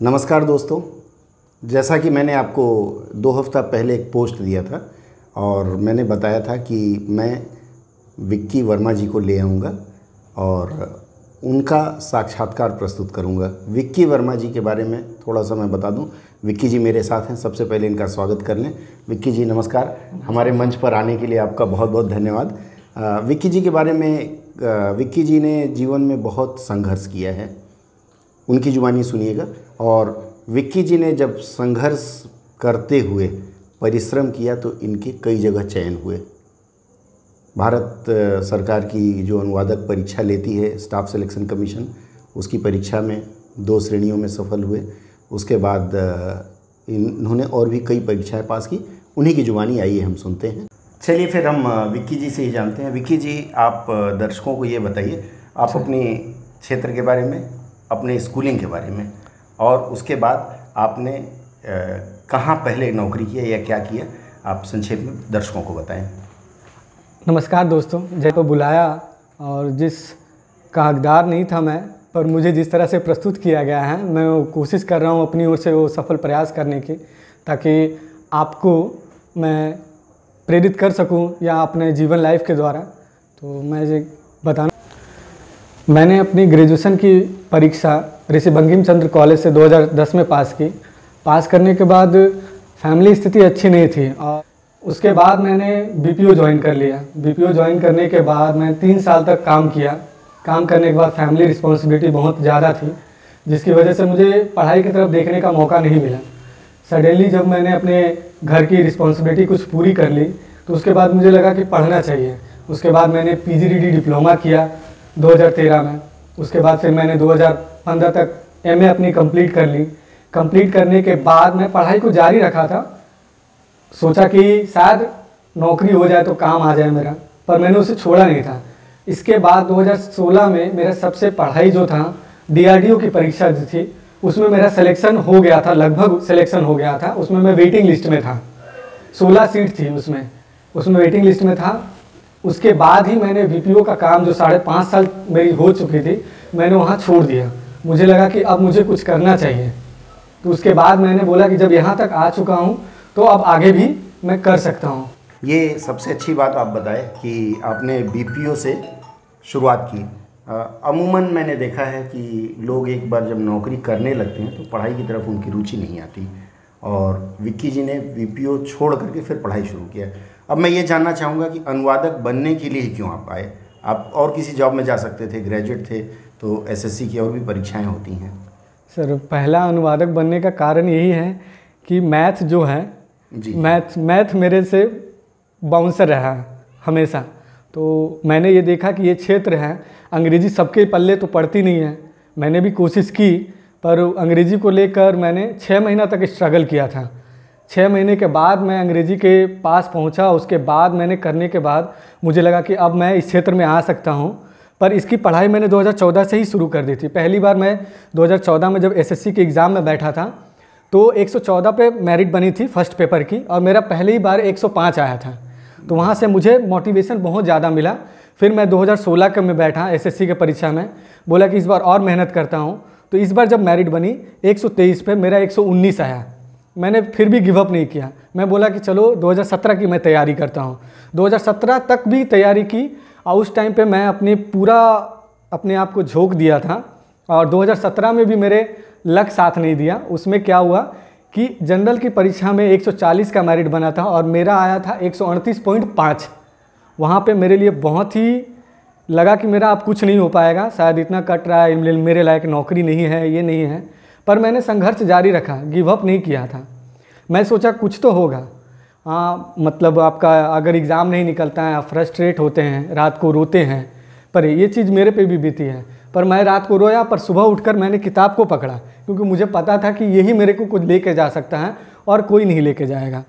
नमस्कार दोस्तों। जैसा कि मैंने आपको दो हफ़्ता पहले एक पोस्ट दिया था और मैंने बताया था कि मैं विक्की वर्मा जी को ले आऊँगा और उनका साक्षात्कार प्रस्तुत करूँगा। विक्की वर्मा जी के बारे में थोड़ा सा मैं बता दूँ। विक्की जी मेरे साथ हैं, सबसे पहले इनका स्वागत कर लें। विक्की जी, नमस्कार। हमारे मंच पर आने के लिए आपका बहुत बहुत धन्यवाद विक्की जी के बारे में विक्की जी ने जीवन में बहुत संघर्ष किया है। उनकी जुबानी सुनिएगा। और विक्की जी ने जब संघर्ष करते हुए परिश्रम किया तो इनके कई जगह चयन हुए। भारत सरकार की जो अनुवादक परीक्षा लेती है, स्टाफ सिलेक्शन कमीशन, उसकी परीक्षा में दो श्रेणियों में सफल हुए। उसके बाद इन्होंने और भी कई परीक्षाएँ पास की। उन्हीं की जुबानी आइए हम सुनते हैं। चलिए फिर हम विक्की जी से ही जानते हैं। विक्की जी, आप दर्शकों को ये बताइए, आप अपने क्षेत्र के बारे में अपने स्कूलिंग के बारे में और उसके बाद आपने कहाँ पहले नौकरी किया या क्या किया आप संक्षेप में दर्शकों को बताएँ। नमस्कार दोस्तों, जय को बुलाया और जिस का हकदार नहीं था मैं, पर मुझे जिस तरह से प्रस्तुत किया गया है, मैं कोशिश कर रहा हूँ अपनी ओर से वो सफल प्रयास करने की, ताकि आपको मैं प्रेरित कर सकूँ या अपने जीवन लाइफ के द्वारा। तो मैं ये बताना मैंने अपनी ग्रेजुएशन की परीक्षा ऋषि बंकिम चंद्र कॉलेज से 2010 में पास की। पास करने के बाद फैमिली स्थिति अच्छी नहीं थी और उसके बाद मैंने बीपीओ ज्वाइन कर लिया। बीपीओ ज्वाइन करने के बाद मैं तीन साल तक काम किया। काम करने के बाद फैमिली रिस्पॉन्सिबिलिटी बहुत ज़्यादा थी, जिसकी वजह से मुझे पढ़ाई की तरफ़ देखने का मौका नहीं मिला। सडनली जब मैंने अपने घर की रिस्पॉन्सिबिलिटी कुछ पूरी कर ली तो उसके बाद मुझे लगा कि पढ़ना चाहिए। उसके बाद मैंने पीजीडीडी डिप्लोमा किया। 2013 में। उसके बाद फिर मैंने 2015 तक एमए अपनी कंप्लीट कर ली। कंप्लीट करने के बाद मैं पढ़ाई को जारी रखा था। सोचा कि शायद नौकरी हो जाए तो काम आ जाए मेरा, पर मैंने उसे छोड़ा नहीं था। इसके बाद 2016 में मेरा सबसे पढ़ाई जो था डीआरडीओ की परीक्षा जो थी, उसमें मेरा सिलेक्शन हो गया था, लगभग सिलेक्शन हो गया था। उसमें मैं वेटिंग लिस्ट में था। 16 सीट थी उसमें। उसमें वेटिंग लिस्ट में था। उसके बाद ही मैंने वीपीओ का काम जो साढ़े पाँच साल मेरी हो चुकी थी, मैंने वहाँ छोड़ दिया। मुझे लगा कि अब मुझे कुछ करना चाहिए। तो उसके बाद मैंने बोला कि जब यहाँ तक आ चुका हूँ तो अब आगे भी मैं कर सकता हूँ। ये सबसे अच्छी बात आप बताएँ कि आपने बीपीओ से शुरुआत की। अमूमन मैंने देखा है कि लोग एक बार जब नौकरी करने लगते हैं तो पढ़ाई की तरफ़ उनकी रुचि नहीं आती। और विक्की जी ने बीपीओ छोड़ करके फिर पढ़ाई शुरू किया। अब मैं ये जानना चाहूँगा कि अनुवादक बनने के लिए ही क्यों आप आए? आप और किसी जॉब में जा सकते थे ग्रेजुएट थे तो एसएससी की और भी परीक्षाएँ होती हैं। सर पहला अनुवादक बनने का कारण यही है कि मैथ जो है जी। मैथ मैथ मेरे से बाउंसर रहा हमेशा। तो मैंने ये देखा कि ये क्षेत्र है अंग्रेज़ी सबके पल्ले तो पढ़ती नहीं है। मैंने भी कोशिश की पर अंग्रेज़ी को लेकर मैंने छः महीना तक स्ट्रगल किया था। छः महीने के बाद मैं अंग्रेज़ी के पास पहुँचा, उसके बाद मैंने करने के बाद मुझे लगा कि अब मैं इस क्षेत्र में आ सकता हूँ। पर इसकी पढ़ाई मैंने 2014 से ही शुरू कर दी थी। पहली बार मैं 2014 में जब एसएससी के एग्ज़ाम में बैठा था तो 114 पे मेरिट बनी थी फ़र्स्ट पेपर की, और मेरा पहली बार 105 आया था। तो वहाँ से मुझे मोटिवेशन बहुत ज़्यादा मिला। फिर मैं 2016 के में बैठा एसएससी के परीक्षा में, बोला कि इस बार और मेहनत करता हूँ। तो इस बार जब मेरिट बनी 123 पे मेरा 119 आया। मैंने फिर भी गिव अप नहीं किया। मैं बोला कि चलो 2017 की मैं तैयारी करता हूँ। 2017 तक भी तैयारी की और उस टाइम पे मैं अपने पूरा, अपने आप को झोंक दिया था। और 2017 में भी मेरे लक साथ नहीं दिया। उसमें क्या हुआ कि जनरल की परीक्षा में 140 का मेरिट बना था और मेरा आया था एक 138.5 वहाँ पर मेरे लिए बहुत ही लगा कि मेरा अब कुछ नहीं हो पाएगा। शायद इतना कट रहा है, मेरे लायक नौकरी नहीं है, ये नहीं है। पर मैंने संघर्ष जारी रखा गिव अप नहीं किया था। मैं सोचा कुछ तो होगा। हाँ मतलब आपका अगर एग्ज़ाम नहीं निकलता है, आप फ्रस्ट्रेट होते हैं, रात को रोते हैं, पर ये चीज़ मेरे पे भी बीती है। पर मैं रात को रोया, पर सुबह उठकर मैंने किताब को पकड़ा, क्योंकि मुझे पता था कि यही मेरे को कुछ लेके जा सकता है और कोई नहीं लेके जाएगा।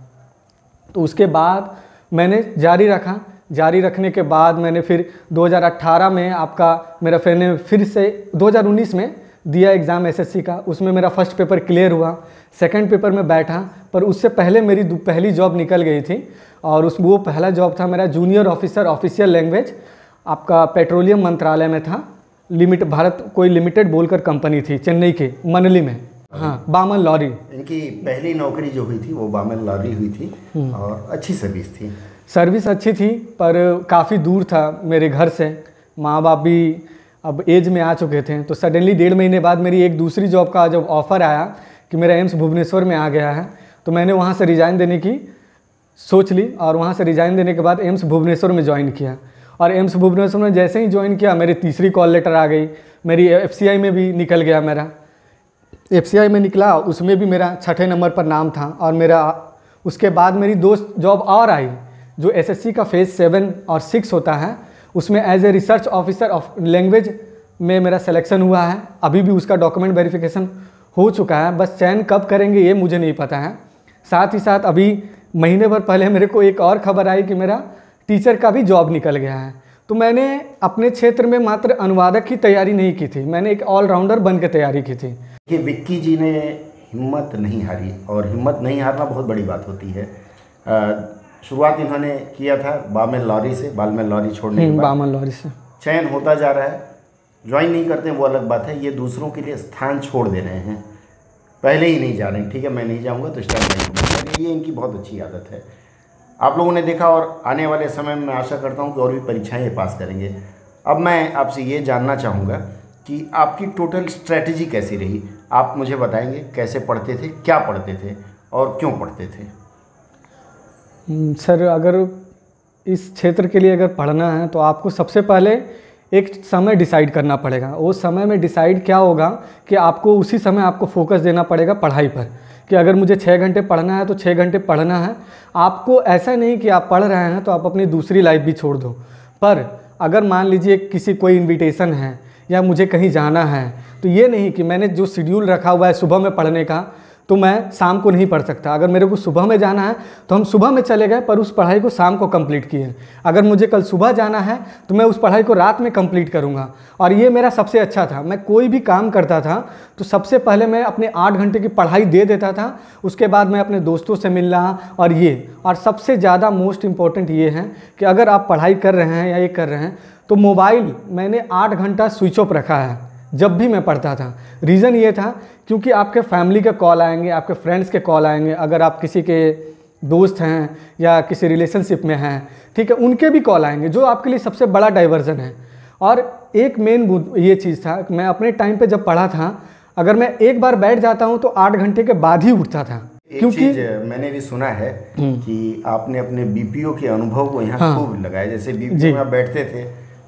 तो उसके बाद मैंने जारी रखा। जारी रखने के बाद मैंने फिर 2018 में आपका मेरा फिर ने फिर से 2019 में दिया एग्ज़ाम एसएससी का उसमें मेरा फ़र्स्ट पेपर क्लियर हुआ। सेकंड पेपर में बैठा पर उससे पहले मेरी पहली जॉब निकल गई थी और उस वो पहला जॉब था मेरा जूनियर ऑफिसर ऑफिशियल लैंग्वेज आपका पेट्रोलियम मंत्रालय में था। लिमिट भारत कोई लिमिटेड बोलकर कंपनी थी चेन्नई के मनली में। हाँ बामन लॉरी। इनकी पहली नौकरी जो हुई थी वो बामन लॉरी हुई थी और अच्छी सर्विस थी। सर्विस अच्छी थी पर काफ़ी दूर था मेरे घर से। माँ बाप भी अब एज में आ चुके थे तो सडनली डेढ़ महीने बाद मेरी एक दूसरी जॉब का जब ऑफ़र आया कि मेरा एम्स भुवनेश्वर में आ गया है तो मैंने वहाँ से रिज़ाइन देने की सोच ली और वहाँ से रिज़ाइन देने के बाद एम्स भुवनेश्वर में ज्वाइन किया। और एम्स भुवनेश्वर में जैसे ही ज्वाइन किया, मेरी तीसरी कॉल लेटर आ गई, मेरी एफसीआई में भी निकल गया मेरा। एफसीआई में निकला, उसमें भी मेरा छठे नंबर पर नाम था और मेरा, उसके बाद मेरी दोस्त जॉब और आई, जो एसएससी का फ़ेज़ सेवन और सिक्स होता है। उसमें as a research officer of language में मेरा सिलेक्शन हुआ है। अभी भी उसका डॉक्यूमेंट वेरिफिकेशन हो चुका है। बस चयन कब करेंगे ये मुझे नहीं पता है। साथ ही साथ अभी महीने भर पहले मेरे को एक और खबर आई कि मेरा टीचर का भी जॉब निकल गया है। तो मैंने अपने क्षेत्र में मात्र अनुवादक की तैयारी नहीं की थी। मैंने एक ऑलराउंडर बन के तैयारी की थी। कि विक्की जी ने हिम्मत नहीं हारी और हिम्मत नहीं हारना बहुत बड़ी बात होती है। शुरुआत इन्होंने किया था बामेल लॉरी से बालमेल लॉरी छोड़ने के बाद। बामन लॉरी से। चयन होता जा रहा है। ज्वाइन नहीं करते वो अलग बात है। ये दूसरों के लिए स्थान छोड़ दे रहे हैं। पहले ही नहीं जा रहे हैं। ठीक है मैं नहीं जाऊँगा तो स्टार्ट नहीं होगा। ये इनकी बहुत अच्छी आदत है। आप लोगों ने देखा और आने वाले समय में मैं आशा करता हूँ कि और भी परीक्षाएँ ये पास करेंगे। अब मैं आपसे ये जानना चाहूँगा कि आपकी टोटल स्ट्रैटेजी कैसी रही? आप मुझे बताएँगे कैसे पढ़ते थे क्या पढ़ते थे और क्यों पढ़ते थे? सर, अगर इस क्षेत्र के लिए अगर पढ़ना है तो आपको सबसे पहले एक समय डिसाइड करना पड़ेगा। वो समय में डिसाइड क्या होगा कि आपको उसी समय आपको फोकस देना पड़ेगा पढ़ाई पर। कि अगर मुझे छः घंटे पढ़ना है तो छः घंटे पढ़ना है। आपको ऐसा नहीं कि आप पढ़ रहे हैं तो आप अपनी दूसरी लाइफ भी छोड़ दो। पर अगर मान लीजिए किसी कोई इन्विटेशन है, या मुझे कहीं जाना है तो ये नहीं कि मैंने जो शेड्यूल रखा हुआ है सुबह में पढ़ने का तो मैं शाम को नहीं पढ़ सकता। अगर मेरे को सुबह में जाना है तो हम सुबह में चले गए, पर उस पढ़ाई को शाम को कंप्लीट किए। अगर मुझे कल सुबह जाना है तो मैं उस पढ़ाई को रात में कंप्लीट करूँगा। और ये मेरा सबसे अच्छा था। मैं कोई भी काम करता था तो सबसे पहले मैं अपने आठ घंटे की पढ़ाई दे देता था। उसके बाद मैं अपने दोस्तों से मिलना और ये। और सबसे ज़्यादा मोस्ट इंपॉर्टेंट ये है कि अगर आप पढ़ाई कर रहे हैं या ये कर रहे हैं तो मोबाइल मैंने आठ घंटा स्विच ऑफ़ रखा है। जब भी मैं पढ़ता था। रीज़न ये था क्योंकि आपके फैमिली के कॉल आएँगे आपके फ्रेंड्स के कॉल आएँगे अगर आप किसी के दोस्त हैं या किसी रिलेशनशिप में हैं ठीक है उनके भी कॉल आएँगे जो आपके लिए सबसे बड़ा डाइवर्जन है। और एक मेन ये चीज़ था मैं अपने टाइम पे जब पढ़ा था अगर मैं एक बार बैठ जाता हूँ तो आठ घंटे के बाद ही उठता था। क्योंकि मैंने भी सुना है हम्म। कि आपने अपने बीपीओ के अनुभव को यहाँ हाँ, खूब लगाया। जैसे बीपीओ में आप बैठते थे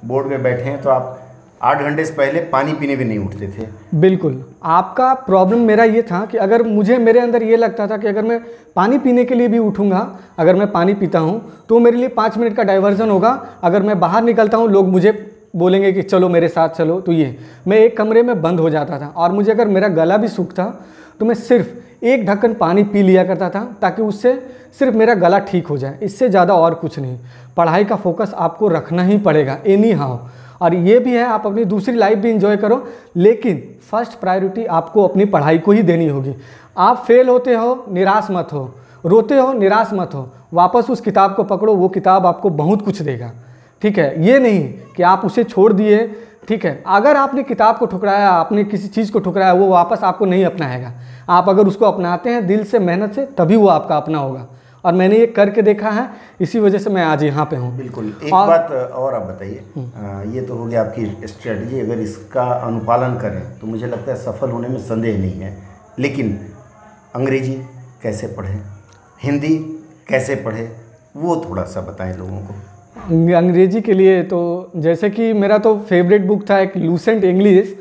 बोर्ड में बैठे हैं तो आप आठ घंटे से पहले पानी पीने भी नहीं उठते थे। बिल्कुल। आपका प्रॉब्लम मेरा ये था कि अगर मुझे, मेरे अंदर ये लगता था कि अगर मैं पानी पीने के लिए भी उठूँगा, अगर मैं पानी पीता हूँ तो मेरे लिए पाँच मिनट का डाइवर्जन होगा। अगर मैं बाहर निकलता हूँ, लोग मुझे बोलेंगे कि चलो मेरे साथ चलो तो ये। मैं एक कमरे में बंद हो जाता था और मुझे अगर मेरा गला भी सूखता तो मैं सिर्फ़ एक ढक्कन पानी पी लिया करता था ताकि उससे सिर्फ़ मेरा गला ठीक हो जाए। इससे ज़्यादा और कुछ नहीं। पढ़ाई का फोकस आपको रखना ही पड़ेगा एनी हाउ और ये भी है, आप अपनी दूसरी लाइफ भी इंजॉय करो। लेकिन फ़र्स्ट प्रायोरिटी आपको अपनी पढ़ाई को ही देनी होगी। आप फेल होते हो, निराश मत हो। रोते हो, निराश मत हो। वापस उस किताब को पकड़ो, वो किताब आपको बहुत कुछ देगा। ठीक है? ये नहीं कि आप उसे छोड़ दिए। ठीक है? अगर आपने किताब को ठुकराया, आपने किसी चीज़ को ठुकराया, वो वापस आपको नहीं अपनाएगा। आप अगर उसको अपनाते हैं दिल से, मेहनत से, तभी वो आपका अपना होगा। और मैंने ये करके देखा है इसी वजह से मैं आज यहाँ पे हूँ। बिल्कुल एक और, बात और आप बताइए। हम्म। ये तो हो गया आपकी स्ट्रेटजी अगर इसका अनुपालन करें तो मुझे लगता है सफल होने में संदेह नहीं है। लेकिन अंग्रेज़ी कैसे पढ़ें हिंदी कैसे पढ़ें वो थोड़ा सा बताएँ लोगों को। अंग्रेज़ी के लिए तो जैसे कि मेरा तो फेवरेट बुक था एक लूसेंट इंग्लिश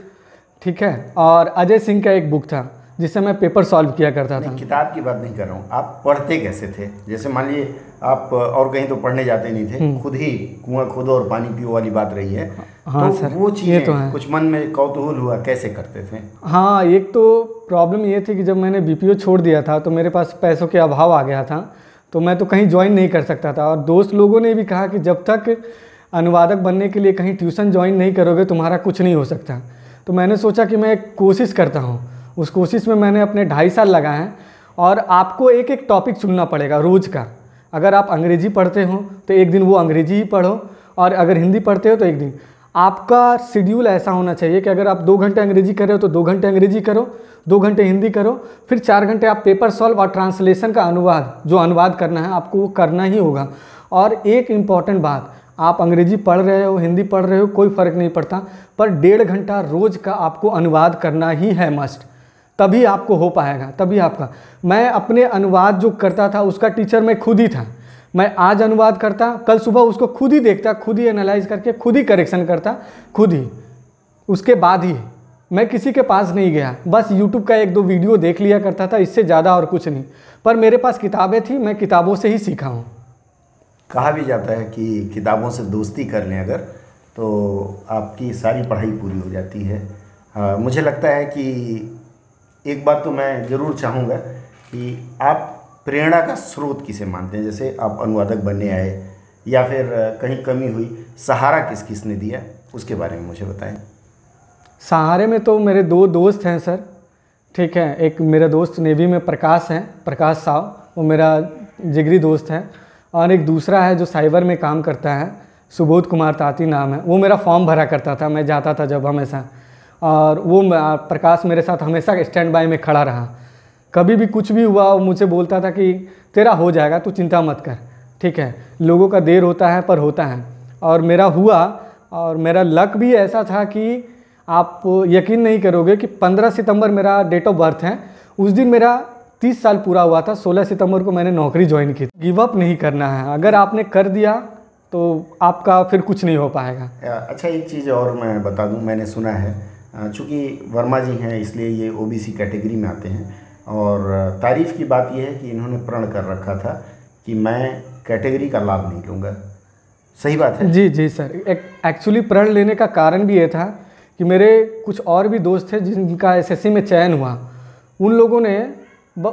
ठीक है? और अजय सिंह का एक बुक था। जिससे मैं पेपर सॉल्व किया करता था। किताब की बात नहीं कर रहा हूँ। आप पढ़ते कैसे थे? जैसे मान लीजिए आप और कहीं तो पढ़ने जाते नहीं थे हम्म। खुद ही कुआँ खुदो और पानी पियो वाली बात रही है। हाँ तो सर वो चीज़ें तो है। कुछ मन में कौतूहल हुआ कैसे करते थे? हाँ एक तो प्रॉब्लम ये थी कि जब मैंने बीपीओ छोड़ दिया था तो मेरे पास पैसों के अभाव आ गया था तो मैं तो कहीं ज्वाइन नहीं कर सकता था। और दोस्त लोगों ने भी कहा कि जब तक अनुवादक बनने के लिए कहीं ट्यूशन ज्वाइन नहीं करोगे तुम्हारा कुछ नहीं हो सकता। तो मैंने सोचा कि मैं कोशिश करता हूँ। उस कोशिश में मैंने अपने ढाई साल लगाए हैं। और आपको एक एक टॉपिक चुनना पड़ेगा रोज़ का। अगर आप अंग्रेज़ी पढ़ते हो तो एक दिन वो अंग्रेज़ी ही पढ़ो। और अगर हिंदी पढ़ते हो तो एक दिन। आपका शेड्यूल ऐसा होना चाहिए कि अगर आप दो घंटे अंग्रेज़ी कर रहे हो तो दो घंटे अंग्रेज़ी करो, दो घंटे हिंदी करो, फिर चार घंटे आप पेपर सॉल्व और ट्रांसलेशन का अनुवाद, जो अनुवाद करना है, आपको वो करना ही होगा। और एक इंपॉर्टेंट बात, आप अंग्रेज़ी पढ़ रहे हो, हिंदी पढ़ रहे हो, कोई फ़र्क नहीं पड़ता, पर डेढ़ घंटा रोज़ का आपको अनुवाद करना ही है मस्ट तभी आपको हो पाएगा तभी आपका। मैं अपने अनुवाद जो करता था उसका टीचर मैं खुद ही था। मैं आज अनुवाद करता कल सुबह उसको खुद ही देखता खुद ही एनालाइज करके खुद ही करेक्शन करता खुद ही। उसके बाद ही मैं किसी के पास नहीं गया। बस यूट्यूब का एक दो वीडियो देख लिया करता था इससे ज़्यादा और कुछ नहीं। पर मेरे पास किताबें थी मैं किताबों से ही सीखा हूँ। कहा भी जाता है कि किताबों से दोस्ती कर लें अगर तो आपकी सारी पढ़ाई पूरी हो जाती है। आ, मुझे लगता है कि एक बात तो मैं ज़रूर चाहूँगा कि आप प्रेरणा का स्रोत किसे मानते हैं? जैसे आप अनुवादक बनने आए या फिर कहीं कमी हुई, सहारा किस किस ने दिया? उसके बारे में मुझे बताएँ। सहारे में तो मेरे दो दोस्त हैं सर, ठीक है। एक मेरा दोस्त नेवी में प्रकाश है, प्रकाश साव, वो मेरा जिगरी दोस्त है। और एक दूसरा है जो साइबर में काम करता है, सुबोध कुमार ताती नाम है। वो मेरा फॉर्म भरा करता था, मैं जाता था जब हमेशा और वो प्रकाश मेरे साथ हमेशा स्टैंड बाय में खड़ा रहा। कभी भी कुछ भी हुआ, वो मुझे बोलता था कि, तेरा हो जाएगा, तू चिंता मत कर, ठीक है? लोगों का देर होता है, पर होता है। और मेरा हुआ, और मेरा लक भी ऐसा था कि आप यकीन नहीं करोगे कि 15 सितंबर मेरा डेट ऑफ़ बर्थ है। उस दिन मेरा 30 साल पूरा हुआ था 16 सितंबर को मैंने नौकरी ज्वाइन की। गिव अप नहीं करना है। अगर आपने कर दिया तो आपका फिर कुछ नहीं हो पाएगा। अच्छा एक चीज़ और मैं बता दूँ, मैंने सुना है चूँकि वर्मा जी हैं, इसलिए ये ओबीसी कैटेगरी में आते हैं। और तारीफ़ की बात यह है कि इन्होंने प्रण कर रखा था कि मैं कैटेगरी का लाभ नहीं लूँगा। सही बात है? जी जी, सर। एक एक्चुअली प्रण लेने का कारण भी ये था कि मेरे कुछ और भी दोस्त थे जिनका एसएससी में चयन हुआ। उन लोगों ने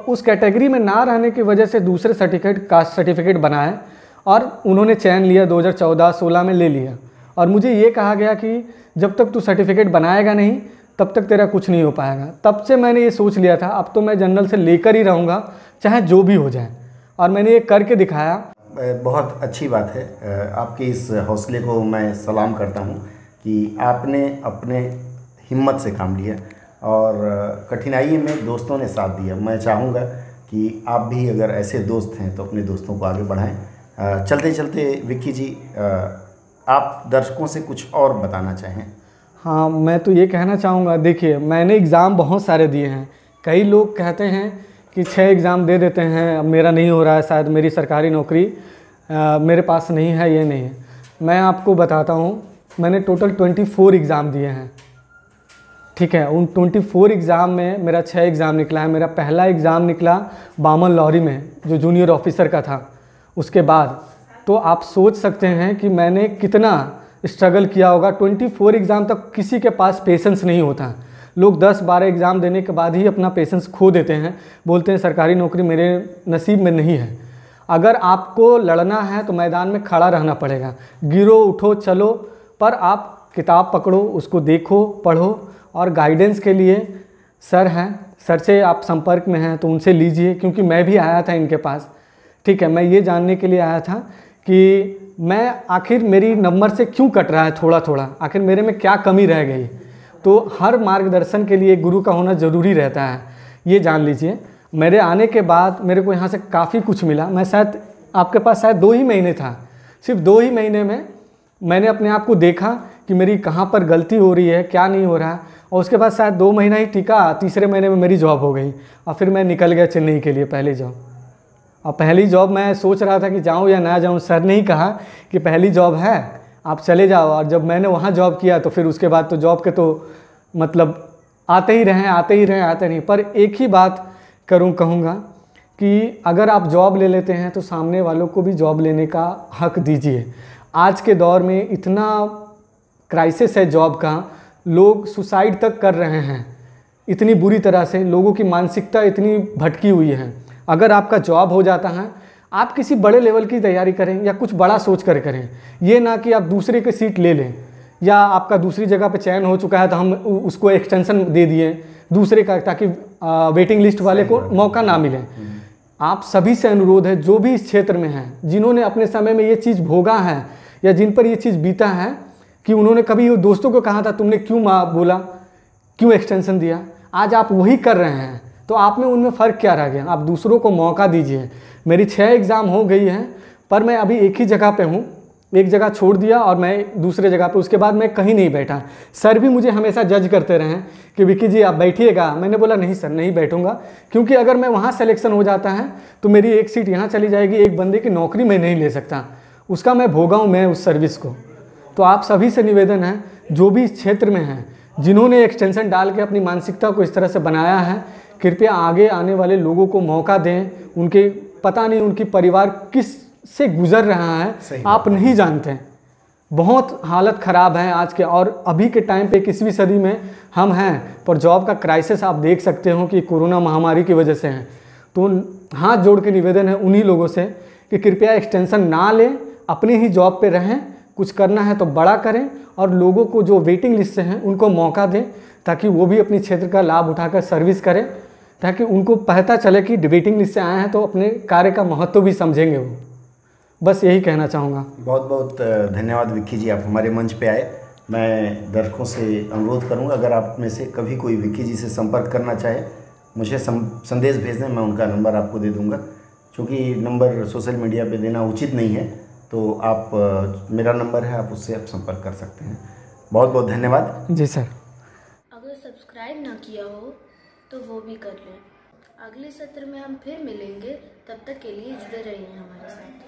उस कैटेगरी में ना रहने की वजह से दूसरे सर्टिफिकेट कास्ट सर्टिफिकेट बनाए और उन्होंने चयन लिया 2014-16 में ले लिया। और मुझे ये कहा गया कि जब तक तू सर्टिफिकेट बनाएगा नहीं, तब तक तेरा कुछ नहीं हो पाएगा। तब से मैंने ये सोच लिया था, अब तो मैं जनरल से लेकर ही रहूँगा, चाहे जो भी हो जाए। और मैंने ये करके दिखाया। बहुत अच्छी बात है। आपके इस हौसले को मैं सलाम करता हूँ कि आपने अपने हिम्मत से काम लिया और कठिनाई में दोस्तों ने साथ दिया। मैं चाहूँगा कि आप भी अगर ऐसे दोस्त हैं तो अपने दोस्तों को आगे बढ़ाएँ। चलते चलते विक्की जी आप दर्शकों से कुछ और बताना चाहें? हाँ मैं तो ये कहना चाहूँगा देखिए मैंने एग्ज़ाम बहुत सारे दिए हैं। कई लोग कहते हैं कि छः एग्ज़ाम दे देते हैं अब मेरा नहीं हो रहा है शायद मेरी सरकारी नौकरी आ, मेरे पास नहीं है ये नहीं। मैं आपको बताता हूँ मैंने टोटल ट्वेंटी फोर एग्ज़ाम दिए हैं। ठीक है उन ट्वेंटी फोर एग्ज़ाम में मेरा छः एग्ज़ाम निकला है। मेरा पहला एग्ज़ाम निकला बामन लॉरी में जो जूनियर ऑफिसर का था। उसके बाद तो आप सोच सकते हैं कि मैंने कितना स्ट्रगल किया होगा। 24 एग्ज़ाम तक किसी के पास पेशेंस नहीं होता। लोग 10-12 एग्ज़ाम देने के बाद ही अपना पेशेंस खो देते हैं। बोलते हैं, सरकारी नौकरी मेरे नसीब में नहीं है। अगर आपको लड़ना है तो मैदान में खड़ा रहना पड़ेगा। गिरो, उठो, चलो, पर आप किताब पकड़ो, उसको देखो, पढ़ो और गाइडेंस के लिए सर हैं। सर से आप संपर्क में हैं तो उनसे लीजिए, क्योंकि मैं भी आया था इनके पास। ठीक है, मैं ये जानने के लिए आया था कि मैं आखिर मेरी नंबर से क्यों कट रहा है थोड़ा थोड़ा आखिर मेरे में क्या कमी रह गई? तो हर मार्गदर्शन के लिए गुरु का होना ज़रूरी रहता है। ये जान लीजिए। मेरे आने के बाद मेरे को यहाँ से काफ़ी कुछ मिला। मैं शायद, आपके पास शायद दो ही महीने था। सिर्फ़ दो ही महीने में मैंने अपने आप को देखा कि मेरी कहाँ पर गलती हो रही है, क्या नहीं हो रहा है। और उसके बाद शायद दो महीना ही टिका, तीसरे महीने में मेरी जॉब हो गई। और फिर मैं निकल गया चेन्नई के लिए पहले जॉब। और पहली जॉब मैं सोच रहा था कि जाऊँ या ना जाऊँ, सर ने ही कहा कि पहली जॉब है, आप चले जाओ। और जब मैंने वहाँ जॉब किया तो फिर उसके बाद तो जॉब के तो मतलब आते ही रहें, आते ही रहें, आते नहीं। पर एक ही बात करूँ, कहूँगा कि अगर आप जॉब ले लेते हैं तो सामने वालों को भी जॉब लेने का हक दीजिए। आज के दौर में इतना क्राइसिस है जॉब का, लोग सुसाइड तक कर रहे हैं। इतनी बुरी तरह से, लोगों की मानसिकता इतनी भटकी हुई है। अगर आपका जॉब हो जाता है आप किसी बड़े लेवल की तैयारी करें या कुछ बड़ा सोच कर करें। ये ना कि आप दूसरे की सीट ले लें या आपका दूसरी जगह पे चयन हो चुका है तो हम उसको एक्सटेंशन दे दिए दूसरे का ताकि वेटिंग लिस्ट वाले को मौका ना मिले। हम्म। आप सभी से अनुरोध है जो भी इस क्षेत्र में हैं जिन्होंने अपने समय में ये चीज़ भोगा है या जिन पर ये चीज़ बीता है कि उन्होंने कभी दोस्तों को कहा था तुमने क्यों माँ बोला? क्यों एक्सटेंशन दिया? आज आप वही कर रहे हैं। तो आप में उनमें फ़र्क क्या रह गया? आप दूसरों को मौका दीजिए। मेरी छः एग्ज़ाम हो गई हैं, पर मैं अभी एक ही जगह पे हूँ। एक जगह छोड़ दिया और मैं दूसरे जगह पे। उसके बाद मैं कहीं नहीं बैठा। सर भी मुझे हमेशा जज करते रहे कि विकी जी, आप बैठिएगा। मैंने बोला, नहीं सर, नहीं बैठूँगा। क्योंकि अगर मैं वहाँ सेलेक्शन हो जाता है तो मेरी एक सीट यहाँ चली जाएगी। एक बंदे की नौकरी मैं नहीं ले सकता। उसका मैं भोगा हूँ मैं उस सर्विस को। तो आप सभी से निवेदन है, जो भी इस क्षेत्र में हैं, जिन्होंने एक्सटेंशन डाल के अपनी मानसिकता को इस तरह से बनाया है कृपया आगे आने वाले लोगों को मौका दें। उनके पता नहीं उनकी परिवार किस से गुजर रहा है। आप नहीं जानते। हैं बहुत हालत ख़राब है आज के और अभी के टाइम पे किसवीं सदी में हम हैं पर जॉब का क्राइसिस आप देख सकते हो कि कोरोना महामारी की वजह से है। तो हाथ जोड़ के निवेदन है उन्हीं लोगों से कि कृपया एक्सटेंशन ना लें अपने ही जॉब पे रहें कुछ करना है तो बड़ा करें और लोगों को जो वेटिंग लिस्ट से हैं उनको मौका दें ताकि वो भी अपनी क्षेत्र का लाभ उठाकर सर्विस करें। ताकि उनको पता चले कि डिबेटिंग लिस्ट से आए हैं तो अपने कार्य का महत्व भी समझेंगे वो। बस यही कहना चाहूँगा। बहुत बहुत धन्यवाद विक्की जी आप हमारे मंच पे आए। मैं दर्शकों से अनुरोध करूँगा अगर आप में से कभी कोई विक्की जी से संपर्क करना चाहे मुझे संदेश भेज दें मैं उनका नंबर आपको दे दूँगा। क्योंकि नंबर सोशल मीडिया पे देना उचित नहीं है तो आप मेरा नंबर है आप उससे आप संपर्क कर सकते हैं। बहुत बहुत धन्यवाद। जी सर। अगर सब्सक्राइब ना किया हो तो वो भी कर लें। अगले सत्र में हम फिर मिलेंगे। तब तक के लिए जुड़े रहिए हमारे साथ।